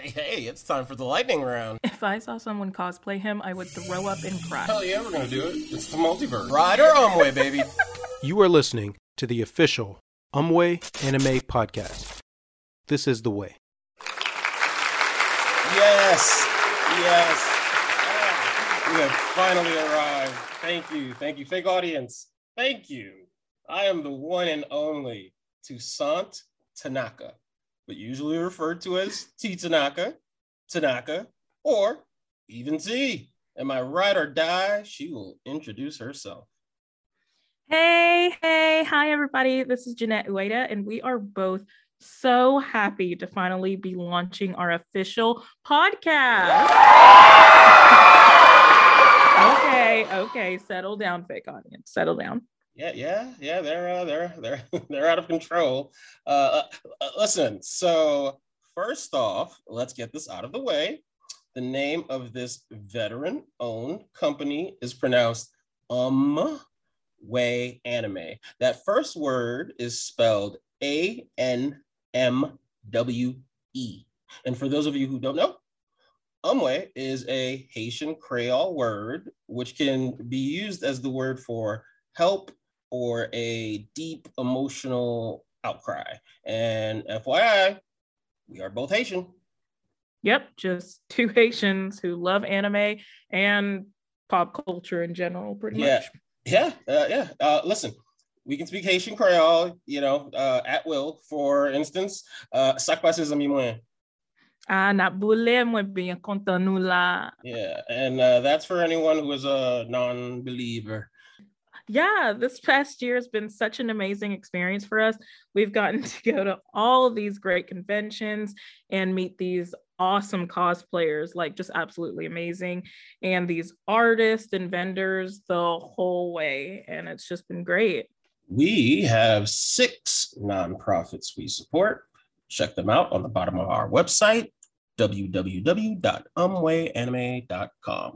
Hey, hey, it's time for the lightning round. If I saw someone cosplay him, I would throw up and cry. Hell yeah, we're gonna do it. It's the multiverse. Ride or Anmwe, baby. You are listening to the official Anmwe Anime Podcast. This is the way. Yes, yes. Ah, we have finally arrived. Thank you, thank you, fake audience. Thank you. I am the one and only Toussaint Tanaka, but usually referred to as T Tanaka, Tanaka, or even T. Am I right or die? She will introduce herself. Hey, hey, hi, everybody. This is Jeanette Ueda, and we are both so happy to finally be launching our official podcast. okay, okay, settle down, fake audience, settle down. Yeah, yeah, yeah. They're uh, they're they're they're out of control. Uh, uh, listen. So first off, let's get this out of the way. The name of this veteran-owned company is pronounced Um Way Anime. That first word is spelled A N M W E. And for those of you who don't know, Anmwe is a Haitian Creole word which can be used as the word for help or a deep emotional outcry. And FYI, we are both Haitian. Yep, just two Haitians who love anime and pop culture in general, pretty Yeah. much. Yeah, uh, yeah. Uh, listen, we can speak Haitian Creole, you know, uh, at will. For instance, uh, "Sak passe, zami mwen?" Ah, na boule mwen bien content la. Yeah, and uh, that's for anyone who is a non-believer. Yeah, this past year has been such an amazing experience for us. We've gotten to go to all of these great conventions and meet these awesome cosplayers, like just absolutely amazing, and these artists and vendors the whole way. And it's just been great. We have six nonprofits we support. Check them out on the bottom of our website, www.anmweanime.com.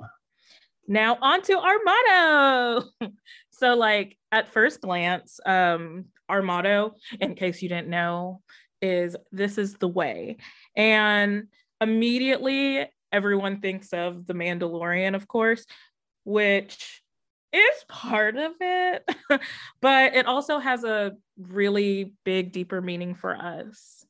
Now, on to our motto. so, like at first glance, um, our motto, in case you didn't know, is this is the way. And immediately everyone thinks of the Mandalorian, of course, which is part of it, but it also has a really big, deeper meaning for us.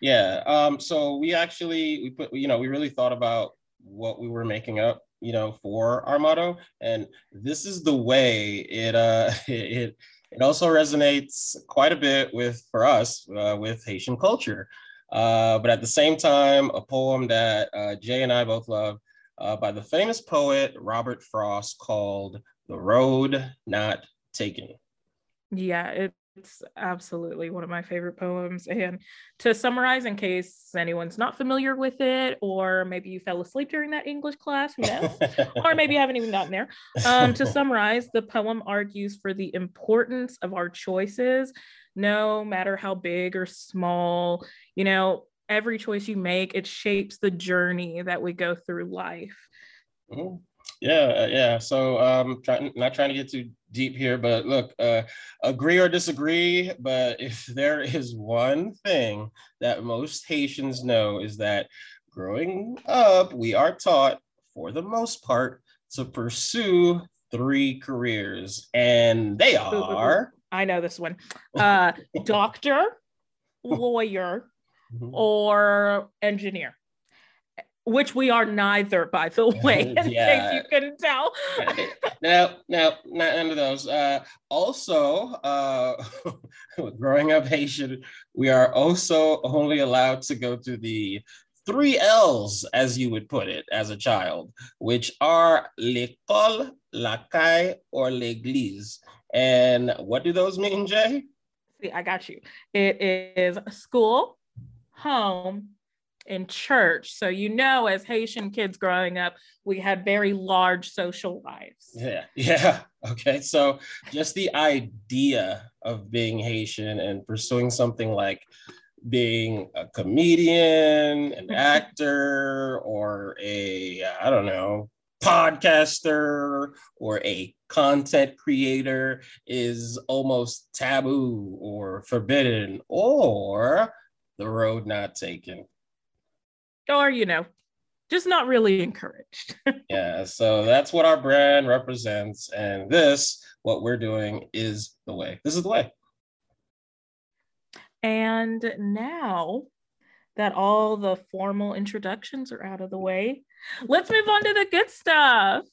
Yeah. Um, so we actually we put you know we really thought about what we were making up you know for our motto and this is the way it uh it it also resonates quite a bit with for us uh, with Haitian culture. Uh, but at the same time, a poem that uh, Jay and I both love uh, by the famous poet Robert Frost called "The Road Not Taken." Yeah, it's absolutely one of my favorite poems. And to summarize, in case anyone's not familiar with it, or maybe you fell asleep during that English class, who knows? or maybe you haven't even gotten there. Um, to summarize, the poem argues for the importance of our choices, no matter how big or small. You know, every choice you make, it shapes the journey that we go through life. Mhm. Yeah, uh, yeah. So um trying not trying to get too deep here, but look, uh agree or disagree, but if there is one thing that most Haitians know is that growing up, we are taught for the most part to pursue three careers, and they are I know this one uh, doctor, lawyer, Mhm. or engineer, which we are neither, by the way, in Yeah. case you couldn't tell. no, no, not none of those. Uh, also, uh, growing up Haitian, we are also only allowed to go to the three L's, as you would put it, as a child, which are l'école, la caille, or l'église. And what do those mean, Jay? See, I got you. It is school, home, and church. So, you know, as Haitian kids growing up, we had very large social lives. Yeah, yeah. Okay, so just the idea of being Haitian and pursuing something like being a comedian, an actor, or a, I don't know, podcaster or a content creator is almost taboo or forbidden or the road not taken. Or you know, just not really encouraged. yeah, so that's what our brand represents. And this, what we're doing, is the way. This is the way. And now that all the formal introductions are out of the way, let's move on to the good stuff.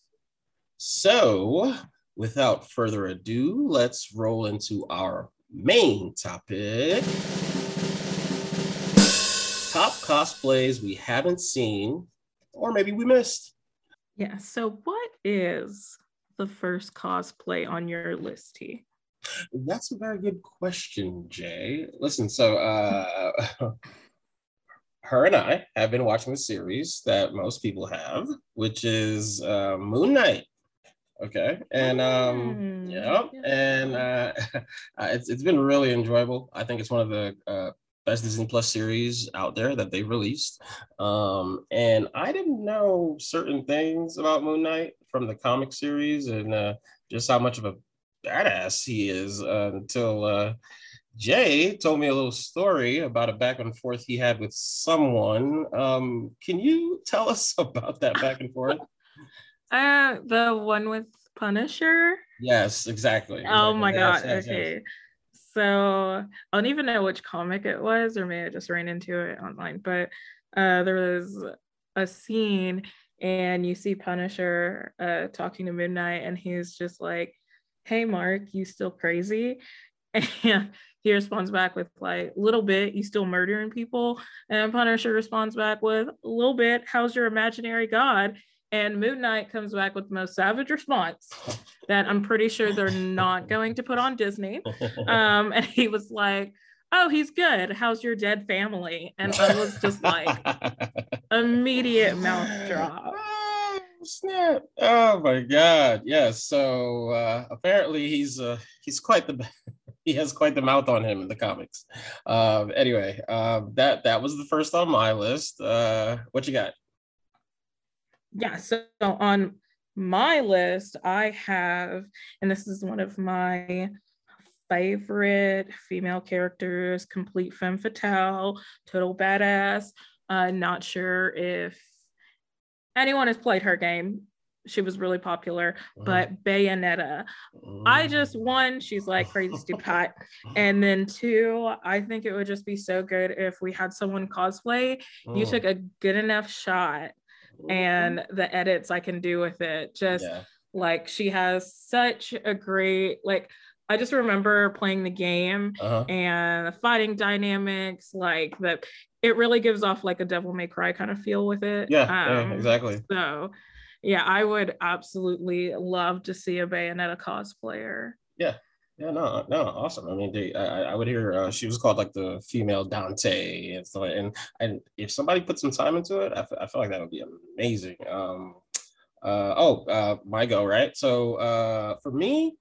So, without further ado, let's roll into our main topic top cosplays we haven't seen or maybe we missed. Yeah. So, what is the first cosplay on your list, T? That's a very good question, Jay. Listen, so uh, her and I have been watching the series that most people have, which is uh, Moon Knight. Okay, and um, mm, yeah, and uh, it's it's been really enjoyable. I think it's one of the uh, best Disney Plus series out there that they released. Um, and I didn't know certain things about Moon Knight from the comic series and uh, just how much of a badass he is uh, until uh, Jay told me a little story about a back and forth he had with someone. Um, can you tell us about that back and forth? Uh, the one with Punisher. Yes, exactly. Oh exactly. my yes, god. Yes, okay. Yes. So I don't even know which comic it was, or maybe I just ran into it online. But uh, there was a scene, and you see Punisher uh, talking to Moon Knight, and he's just like, "Hey, Mark, you still crazy?" And he responds back with like, a "Little bit, you still murdering people?" And Punisher responds back with, "A little bit. How's your imaginary god?" And Moon Knight comes back with the most savage response that I'm pretty sure they're not going to put on Disney. Um, and he was like, Oh, he's good. How's your dead family? And I was just like, immediate mouth drop. Oh, snap. Oh my God. Yes. Yeah, so uh, apparently he's uh, he's quite the he has quite the mouth on him in the comics. Uh, anyway, uh, that that was the first on my list. Uh, what you got? Yeah, so on my list, I have, and this is one of my favorite female characters, complete femme fatale, total badass. Uh, not sure if anyone has played her game. She was really popular, uh-huh. but Bayonetta. I just mm. one, she's like crazy stupid hot, and then two, I think it would just be so good if we had someone cosplay. You mm. took a good enough shot and the edits I can do with it. Just yeah. like she has such a great like I just remember playing the game uh-huh. and the fighting dynamics, like that it really gives off like a devil may cry kind of feel with it. Yeah, um, yeah exactly. So yeah, I would absolutely love to see a Bayonetta cosplayer. Yeah, yeah, no, no, awesome. I mean, they, I, I would hear uh, she was called like the female Dante and stuff. And and if somebody put some time into it, I, I feel like that would be amazing. Um, uh, oh, uh, my go right. So uh, for me,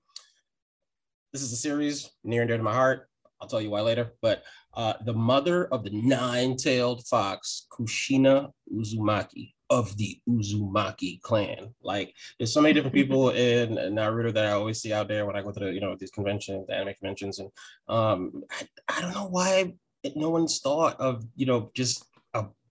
this is a series near and dear to my heart. I'll tell you why later. But uh, the mother of the nine-tailed fox, Kushina Uzumaki of the Uzumaki clan. Like there's so many different people in Naruto that I always see out there when I go to the, you know, these conventions, the anime conventions. And um, I, I don't know why no one's thought of, you know, just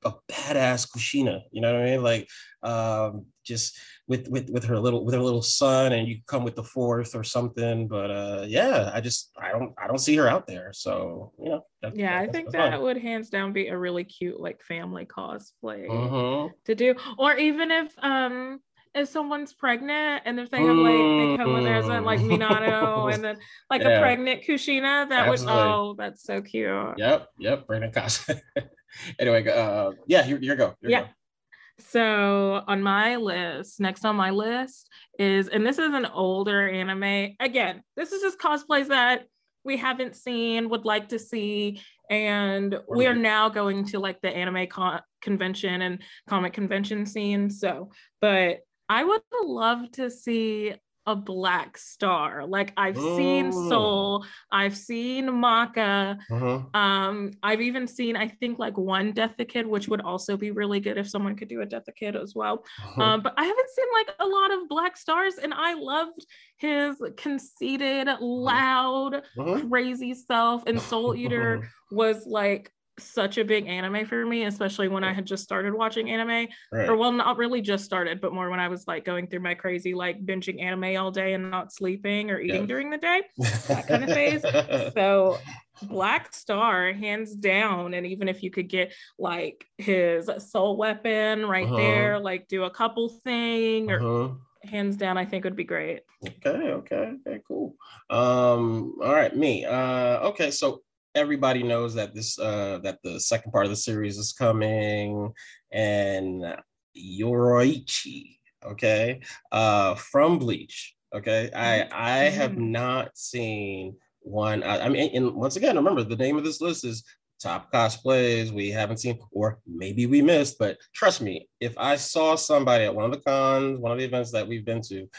a, a badass Kushina, you know what I mean? Like um, just with with with her little with her little son and you come with the fourth or something but uh yeah i just i don't i don't see her out there so you know yeah i think that fun. would hands down be a really cute like family cosplay mm-hmm. to do or even if um if someone's pregnant and if they have like they come with theirs like Minato and then like yeah. a pregnant Kushina, that Absolutely. would oh that's so cute. Yep, yep, pregnant costume. anyway, uh yeah, here you go. yeah. Go. So on my list, next on my list is, and this is an older anime. Again, this is just cosplays that we haven't seen, would like to see, and we are now going to like the anime con- convention and comic convention scene. So, but I would love to see a black star. Like I've oh. seen Soul, I've seen Maka. Uh-huh. Um, I've even seen, I think, like one Death the Kid, which would also be really good if someone could do a Death the Kid as well. Uh-huh. Um, but I haven't seen like a lot of black stars, and I loved his conceited, uh-huh. loud, uh-huh. crazy self. And Soul Eater was like such a big anime for me, especially when I had just started watching anime. Right. Or well, not really just started, but more when I was like going through my crazy like binging anime all day and not sleeping or eating Yeah. during the day. that kind of phase. So Black Star, hands down. And even if you could get like his soul weapon right Uh-huh. there, like do a couple thing or Uh-huh. hands down, I think would be great. Okay, okay, okay, cool. Um, all right, me. Uh, okay, so everybody knows that this uh that the second part of the series is coming, and Yoruichi, okay, uh, from Bleach. Okay, I I have Mhm. not seen one. I, I mean, and once again, remember the name of this list is top cosplays we haven't seen or maybe we missed but trust me if i saw somebody at one of the cons one of the events that we've been to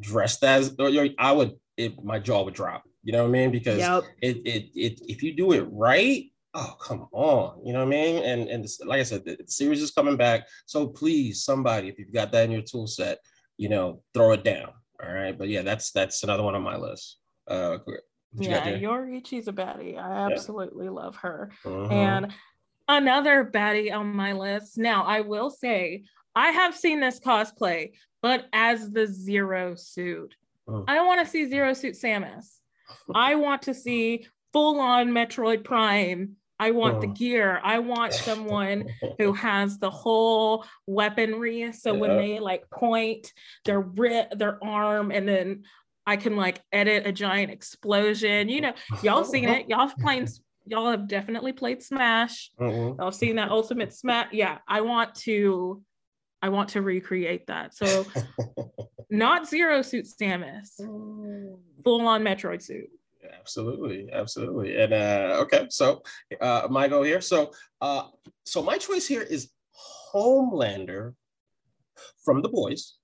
dressed as I would it my jaw would drop. You know what I mean? Because Yep. it, it it if you do it right, oh come on, you know what I mean? And and this, like I said, the, the series is coming back. So please, somebody, if you've got that in your tool set, you know, throw it down. All right. But yeah, that's that's another one on my list. Uh what you got Yeah, there? Yoruichi's a baddie. I absolutely love her. Mhm. And another baddie on my list. Now, I will say, I have seen this cosplay, but as the Zero suit. Mm. I don't want to see Zero Suit Samus. I want to see full on Metroid Prime. I want the Mm. gear. I want someone who has the whole weaponry. So when they like point their their arm and then I can like edit a giant explosion. You know, y'all seen it. Y'all playing y'all have definitely played Smash. Mhm. Y'all seen that ultimate Smash. Yeah, I want to I want to recreate that. So not zero suit Samus, full on Metroid suit. Absolutely, absolutely. And uh okay, so uh my go here. So uh so my choice here is Homelander from the boys.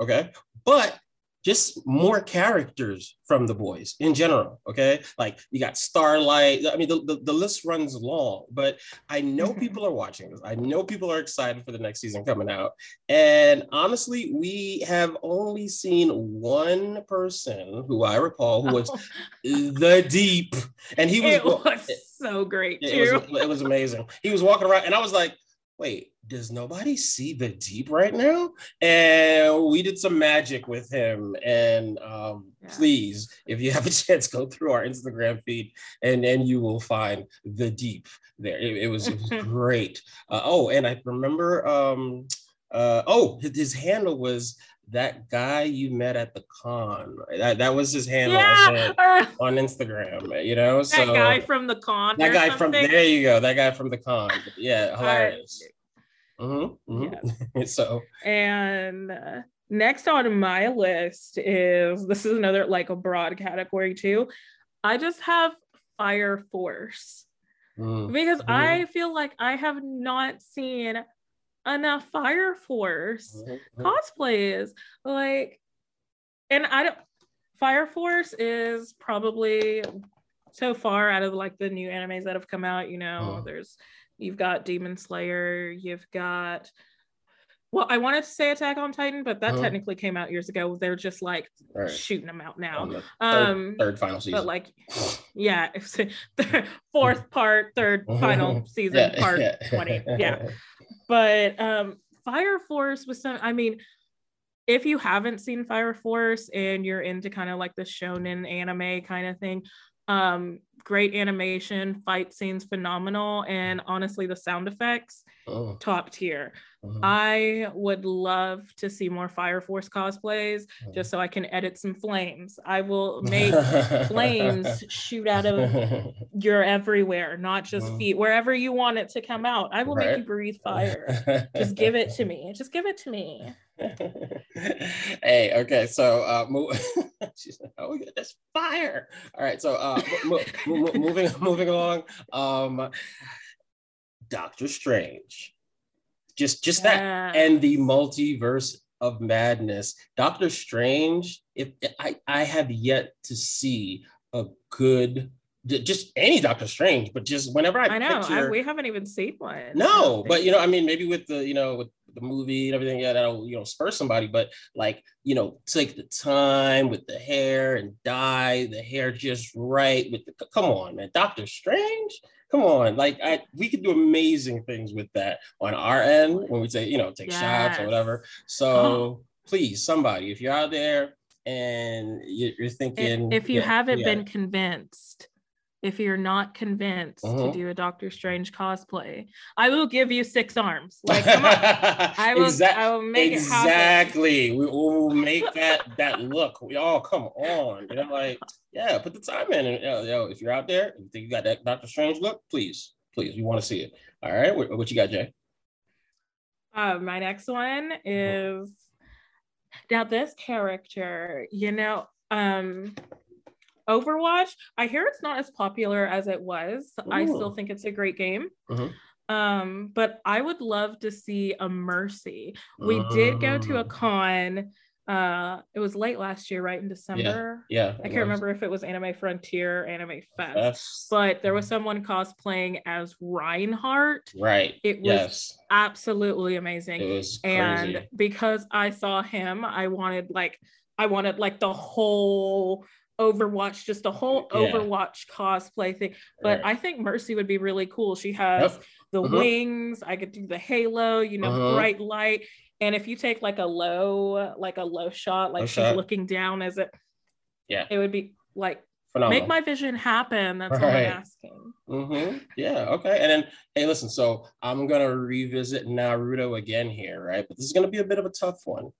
Okay, but just more characters from the boys in general. Okay, like you got Starlight. I mean, the, the, the list runs long, but I know people are watching this. I know people are excited for the next season coming out. And honestly, we have only seen one person who I recall who was the deep, and he was. was so great too. it was it was amazing. He was walking around, and I was like, "Wait, does nobody see the deep right now?" And we did some magic with him. And um, Yeah. please, if you have a chance, go through our Instagram feed, and and you will find the deep there. It, it was, it was great. Uh, oh, and I remember. Um, uh, oh, his, his handle was that guy you met at the con. That, that was his handle. Yeah, on Instagram, you know. that so guy from the con. that guy from there you go. That guy from the con. Yeah, hilarious. Mhm, mhm. so And uh, next on my list is this is another like a broad category too. I just have Fire Force mm, because Mhm. I feel like I have not seen enough Fire Force mhm, mhm. cosplays. Like, and I don't. Fire Force is probably so far out of like the new animes that have come out. You know, Mhm. there's you've got Demon Slayer, you've got. Well, I wanted to say Attack on Titan, but that Mhm. technically came out years ago. They're just like right. shooting them out now. The third, Um, third final season. but like, yeah, fourth part, third final season, part twenty. Yeah, but um fire force was some i mean if you haven't seen fire force and you're into kind of like the shonen anime kind of thing um great animation fight scenes phenomenal and honestly the sound effects Oh, top tier. Mhm, i would love to see more fire force cosplays just so i can edit some flames. I will make flames shoot out of your everywhere not just Mhm. feet wherever you want it to come out. I will make you breathe fire. Just give it to me. Just give it to me. hey, okay, so uh, move. She's like, oh, yeah, that's fire. All right, so uh, mo- mo- mo- moving moving along. Um, Doctor Strange, just just that, and the multiverse of madness. Doctor Strange. If I I have yet to see a good. Just any Doctor Strange, but just whenever I, I know picture, I, we haven't even seen one. No, but you know, I mean, maybe with the you know with the movie and everything, yeah, that'll you know spur somebody. But like you know, take the time with the hair and dye the hair just right. With the come on, man, Doctor Strange. Come on, like I, we could do amazing things with that on our end when we say, you know, take yes. shots or whatever. So please, somebody, if you're out there and you're thinking, if you yeah, haven't yeah. been convinced, if you're not convinced uh-huh. to mm-hmm. do a Doctor Strange cosplay, I will give you six arms. Like, come on. I will, exactly. I will make exactly. We will make that that look. We all come on. You know, like, yeah, put the time in. And yo, yo, if you're out there, you think you got that Doctor Strange look, please, please, we want to see it. All right. What, what you got, Jay? Uh, my next one uh-huh. is now this character, you know, um, Overwatch, I hear it's not as popular as it was. Ooh. I still think it's a great game. Uh-huh. Um, but I would love to see a Mercy. We uh, did go to a oh. con. Uh, it was late last year, right in December. Yeah, yeah I can't was. remember if it was Anime Frontier, Anime Fest, Fest, but there was mm-hmm. someone cosplaying as Reinhardt. Right. It was yes. absolutely amazing. It was crazy. and because I saw him, I wanted like I wanted like the whole Overwatch, just a whole yeah. Overwatch cosplay thing. But right. I think Mercy would be really cool. She has yep. the uh-huh. wings. I could do the halo, you know, uh-huh. bright light. And if you take like a low, like a low shot, like low she's shot. looking down as it, yeah, it would be like Phenomenal. make my vision happen. That's all right. I'm asking. Mm-hmm. Yeah. Okay. And then, hey, listen. So I'm gonna revisit Naruto again here, right? But this is gonna be a bit of a tough one.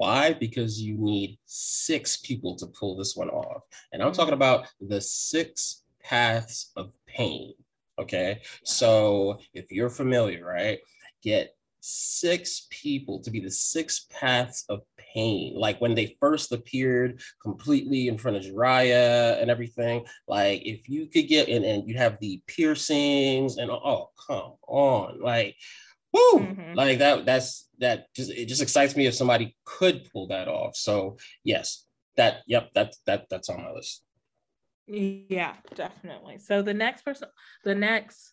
Why? Because you need six people to pull this one off. And I'm talking mm. about the six paths of pain. Okay. So if you're familiar, right, get six people to be the six paths of pain. Like when they first appeared completely in front of Jiraiya and everything. Like if you could get in and you have the piercings and oh, come on. Like woo! Mm-hmm. like that that's that just it just excites me if somebody could pull that off. So yes that yep that that that's on my list. Yeah definitely. So the next person the next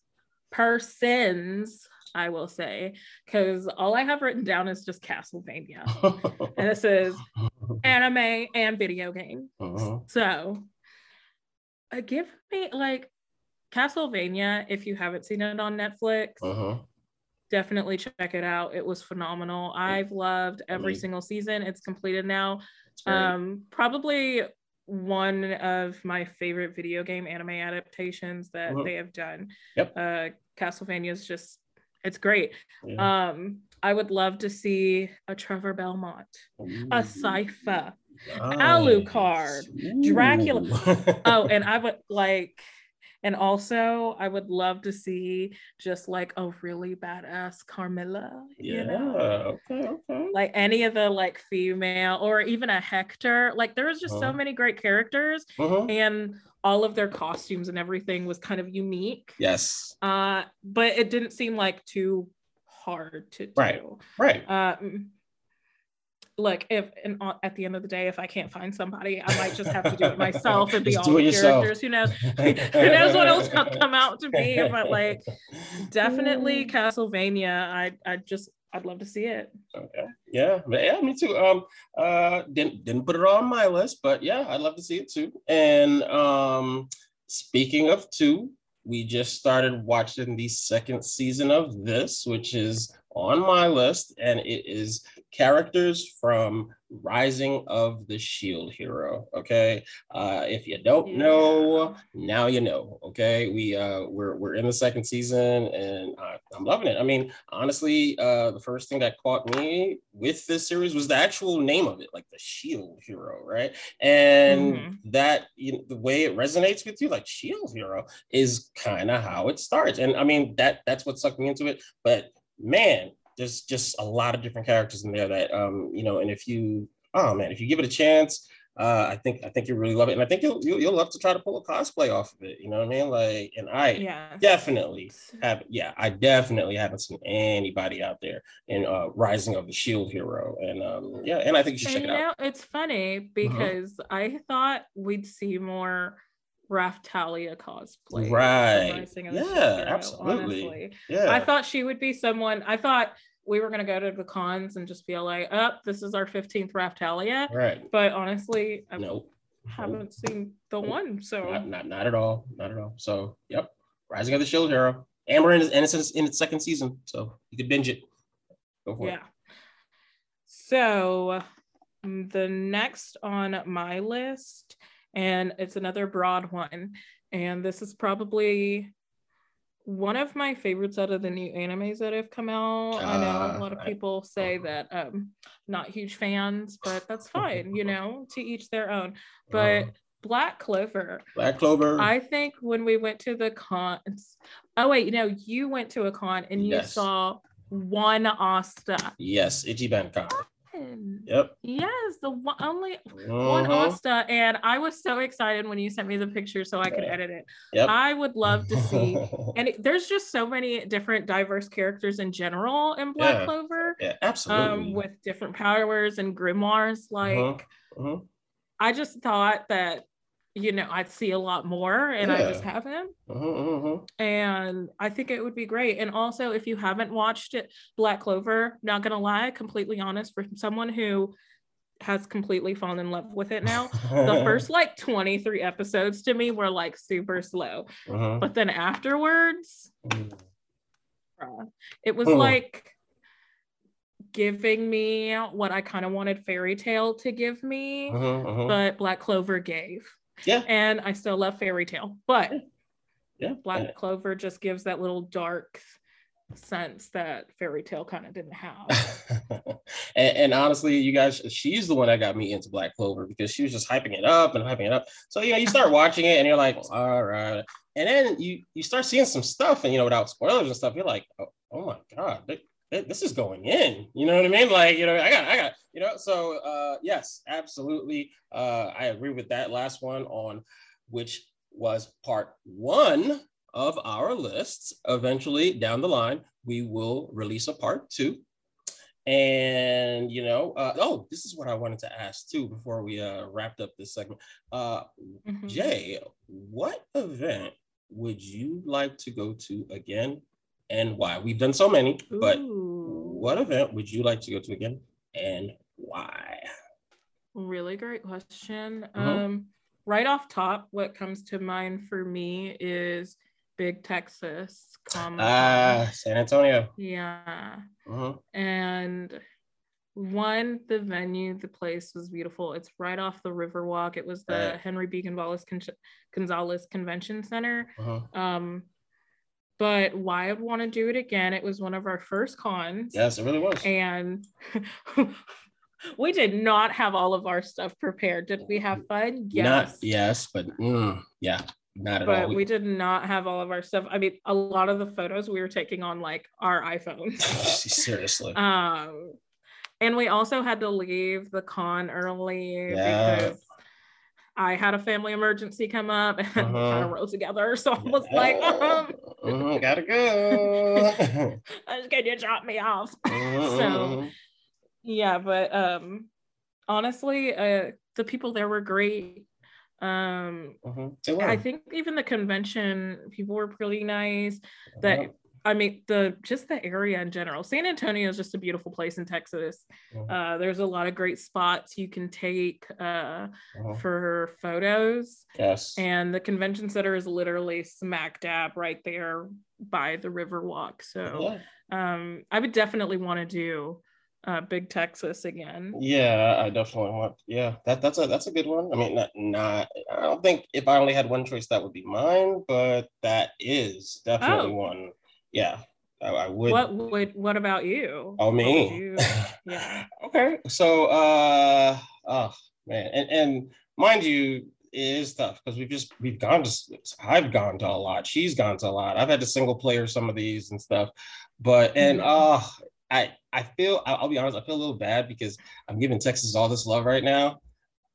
persons i will say because all i have written down is just castlevania. And this is anime and video game uh-huh. so uh, give me like castlevania if you haven't seen it on netflix. Uh-huh definitely check it out. It was phenomenal. I've loved every single season. It's completed now. Um, probably one of my favorite video game anime adaptations that uh-huh. they have done. Yep. Uh, Castlevania is just it's great. Yeah. Um, I would love to see a Trevor Belmont, Ooh. a Sypha, nice. Alucard, Dracula. oh, and I would like and also, I would love to see just like a really badass Carmilla. Yeah. You know? Okay. Okay. Like any of the like female or even a Hector. Like there was just uh-huh. so many great characters, uh-huh. and all of their costumes and everything was kind of unique. Yes. Uh, but it didn't seem like too hard to do. Right. Right. Um, look if and at the end of the day if i can't find somebody i might just have to do it myself and be all the characters. Who knows? Who knows what else will come out to be but like definitely castlevania. I i just i'd love to see it. Okay yeah. Yeah me too. Um uh didn't didn't put it on my list but yeah i'd love to see it too. And um speaking of two we just started watching the second season of this which is on my list, and it is characters from Rising of the Shield Hero. Okay, uh, if you don't yeah. know, now you know. Okay, we uh, we're we're in the second season, and I, am loving it. I mean, honestly, uh, the first thing that caught me with this series was the actual name of it, like the Shield Hero, right? And mm-hmm. that you know, the way it resonates with you, like Shield Hero, is kind of how it starts. And I mean, that that's what sucked me into it, but man, there's just a lot of different characters in there that um, you know, and if you oh man, if you give it a chance, uh, I think I think you really love it, and I think you'll, you'll, you'll love to try to pull a cosplay off of it. You know what I mean? Like, and I yeah. definitely have yeah, I definitely haven't seen anybody out there in uh, Rising of the Shield Hero, and um, yeah, and I think you should and check it out. It's funny uh-huh. because I thought we'd see more Raphtalia cosplay. Right. Yeah, absolutely. Honestly. Yeah. I thought she would be someone, I thought we were going to go to the cons and just be like, up, oh, this is our 15th Raphtalia. Right. But honestly, I nope. haven't nope. seen the one. So, not, not, not, at all. Not at all. So, yep. Rising of the Shield Hero. Amber and it's in its second season, so you could binge it. Go for yeah. it. So mm, the next on my list, and it's another broad one, and this is probably one of my favorites out of the new animes that have come out. Uh, I know a lot of people say that um not huge fans, but that's fine, you know, to each their own. But uh, Black Clover. Black Clover. I think when we went to the cons, oh wait, you know, you went to a con and you yes. saw one Asta. Yes, Ichiban con. Yep. Yes, the one, only uh-huh. one Asta, and I was so excited when you sent me the picture so I could edit it. Yep. I would love to see, and it, there's just so many different diverse characters in general in Black yeah. Clover. Yeah, absolutely. Um, with different powers and grimoires, uh-huh. like. Uh-huh. I just thought that you know, I'd see a lot more and yeah. I just haven't. Uh-huh, uh-huh. And I think it would be great. And also, if you haven't watched it, Black Clover, not gonna lie, completely honest, for someone who has completely fallen in love with it now. the first like 23 episodes to me were like super slow. Uh-huh. But then afterwards, mm. it was like giving me what I kind of wanted Fairy Tail to give me, uh-huh, uh-huh. but Black Clover gave. Yeah. And I still love Fairy Tail, but yeah, Black Clover just gives that little dark sense that Fairy Tail kind of didn't have. and, and, honestly, you guys, she's the one that got me into Black Clover because she was just hyping it up and hyping it up. So you know, you start watching it and you're like, all right. And then you you start seeing some stuff, and you know, without spoilers and stuff, you're like, oh, oh my god, this is going in. You know what I mean? Like, you know, I got, I got, you know, so uh, yes, absolutely. Uh, I agree with that last one on which was part one of our lists. Eventually down the line, we will release a part two. And, you know, uh, oh, this is what I wanted to ask too before we uh, wrapped up this segment. Uh, mm-hmm. Jay, what event would you like to go to again and why? We've done so many, Ooh. but what event would you like to go to again and why? Really great question. Mm-hmm. Um, right off top, what comes to mind for me is Big Texas. Ah, uh, San Antonio. Yeah. Mm-hmm. And one, the venue, the place was beautiful. It's right off the Riverwalk. It was the right. Henry B. Gonzalez, Con- Gonzalez Convention Center. Uh-huh. Um, but why I'd want to do it again. It was one of our first cons. Yes, it really was. And we did not have all of our stuff prepared. Did we have fun? Yes. Not, yes, but mm, yeah, not at but all. We, we did not have all of our stuff. I mean, a lot of the photos we were taking on like our iPhones. Seriously. Um, and we also had to leave the con early yeah. because I had a family emergency come up and uh-huh. kind of rose together. So I was like, um, uh, gotta go. Can you drop me off? Uh-huh. so yeah, but um honestly, uh the people there were great. Um uh-huh. I think even the convention people were pretty nice. That I mean, the just the area in general. San Antonio is just a beautiful place in Texas. Uh-huh. Uh, there's a lot of great spots you can take uh, uh-huh. for photos. Yes. And the convention center is literally smack dab right there by the Riverwalk. So yeah. um, I would definitely want to do uh, Big Texas again. Yeah, I definitely want. Yeah, that that's a that's a good one. I mean, not not. I don't think if I only had one choice, that would be mine, but that is definitely oh. one yeah, I, I, would. What would? What about you? Oh, me. You, yeah. okay. So, uh, oh man, and and mind you, it is tough because we've just we've gone to. I've gone to a lot. She's gone to a lot. I've had to single player some of these and stuff, but and uh I I feel I'll be honest. I feel a little bad because I'm giving Texas all this love right now,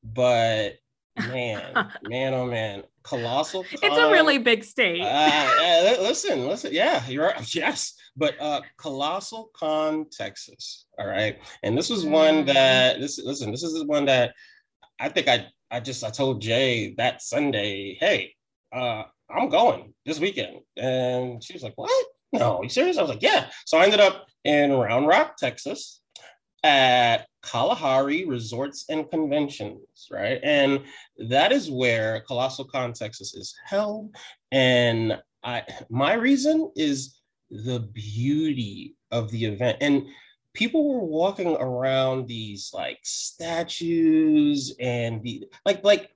but man, man, oh man, colossal. Con, it's a really big state. uh, listen, listen. Yeah, you're right. Yes, but uh, colossal con Texas. All right, and this was one mm. that this. Listen, this is the one that I think I I just I told Jay that Sunday. Hey, uh, I'm going this weekend, and she was like, "What? No, you serious?" I was like, "Yeah." So I ended up in Round Rock, Texas at Kalahari Resorts and Conventions, right? And that is where Colossal Con Texas is held. And I my reason is the beauty of the event and people were walking around these like statues and the like like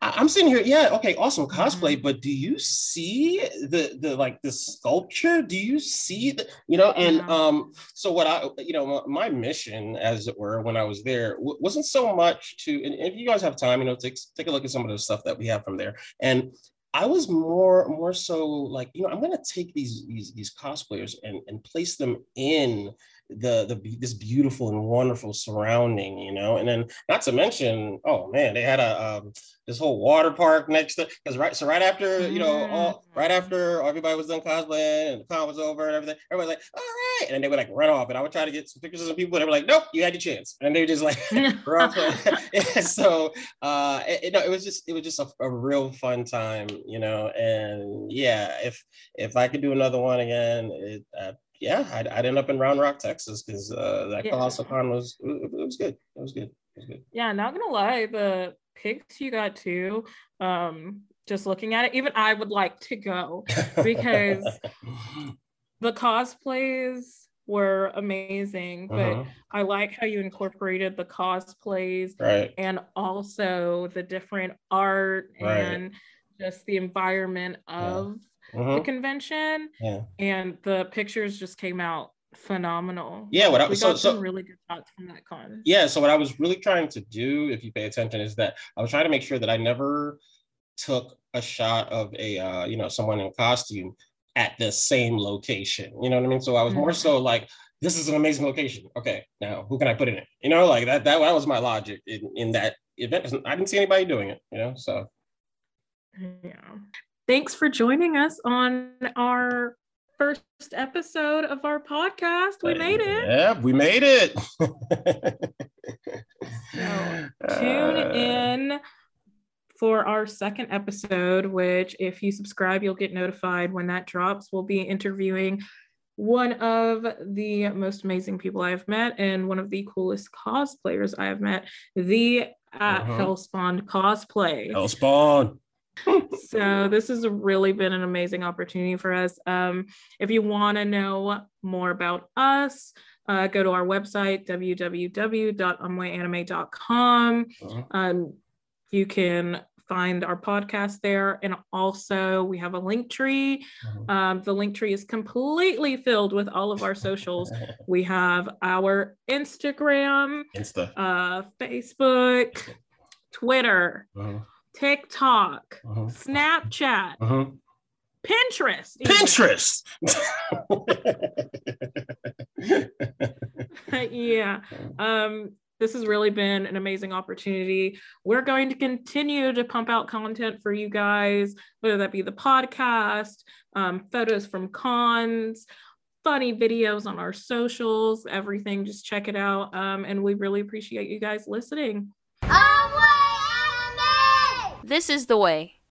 I'm sitting here, yeah, okay, awesome cosplay, mm-hmm. but do you see the the like the sculpture? Do you see the you know? And um, so what I you know my mission, as it were, when I was there, w- wasn't so much to. And if you guys have time, you know, take take a look at some of the stuff that we have from there. And I was more more so like you know I'm gonna take these these these cosplayers and and place them in the the this beautiful and wonderful surrounding, you know. And then not to mention, oh man, they had a um, this whole water park next to because right so right after you know all right mm-hmm. after everybody was done cosplaying and the con was over and everything, everybody's like, all right, and then they would like run off, and I would try to get some pictures of some people, and they were like, nope, you had your chance, and they were just like, so uh, it, it, it was just it was just a, a real fun time, you know, and yeah, if if I could do another one again, it. Uh, yeah, I'd, I'd, end up in Round Rock, Texas, because uh, that yeah. Colossal Con was it, was good. It was good. It was good. Yeah, not gonna lie, the pics you got too. Um, just looking at it, even I would like to go because the cosplays were amazing. But uh-huh. I like how you incorporated the cosplays right. and also the different art right. and just the environment of uh-huh. the convention. Yeah. And the pictures just came out phenomenal. Yeah, what I, we so, got some really good shots from that con. Yeah, so what I was really trying to do, if you pay attention, is that I was trying to make sure that I never took a shot of a uh, you know someone in costume at the same location. You know what I mean? So I was mm-hmm. more so like, this is an amazing location. Okay, now who can I put in it? You know, like that. That, that was my logic in, in that event. I didn't see anybody doing it. You know, so. Yeah. Thanks for joining us on our first episode of our podcast. We made it. Yeah, we made it. so tune uh, in for our second episode, which, if you subscribe, you'll get notified when that drops. We'll be interviewing one of the most amazing people I've met and one of the coolest cosplayers I have met, the at uh-huh. Hellspawn cosplay. Hellspawn so this has really been an amazing opportunity for us. Um, if you want to know more about us, uh, go to our website www.anmweanime.com. Uh-huh. Um, you can find our podcast there, and also we have a link tree. Uh-huh. Um, the link tree is completely filled with all of our socials. we have our Instagram, Insta, uh, Facebook, Twitter. Uh-huh TikTok, uh-huh. Snapchat, uh-huh. Pinterest. Pinterest. yeah. Um, this has really been an amazing opportunity. We're going to continue to pump out content for you guys, whether that be the podcast, um, photos from cons, funny videos on our socials, everything. Just check it out. Um, and we really appreciate you guys listening. This is the way.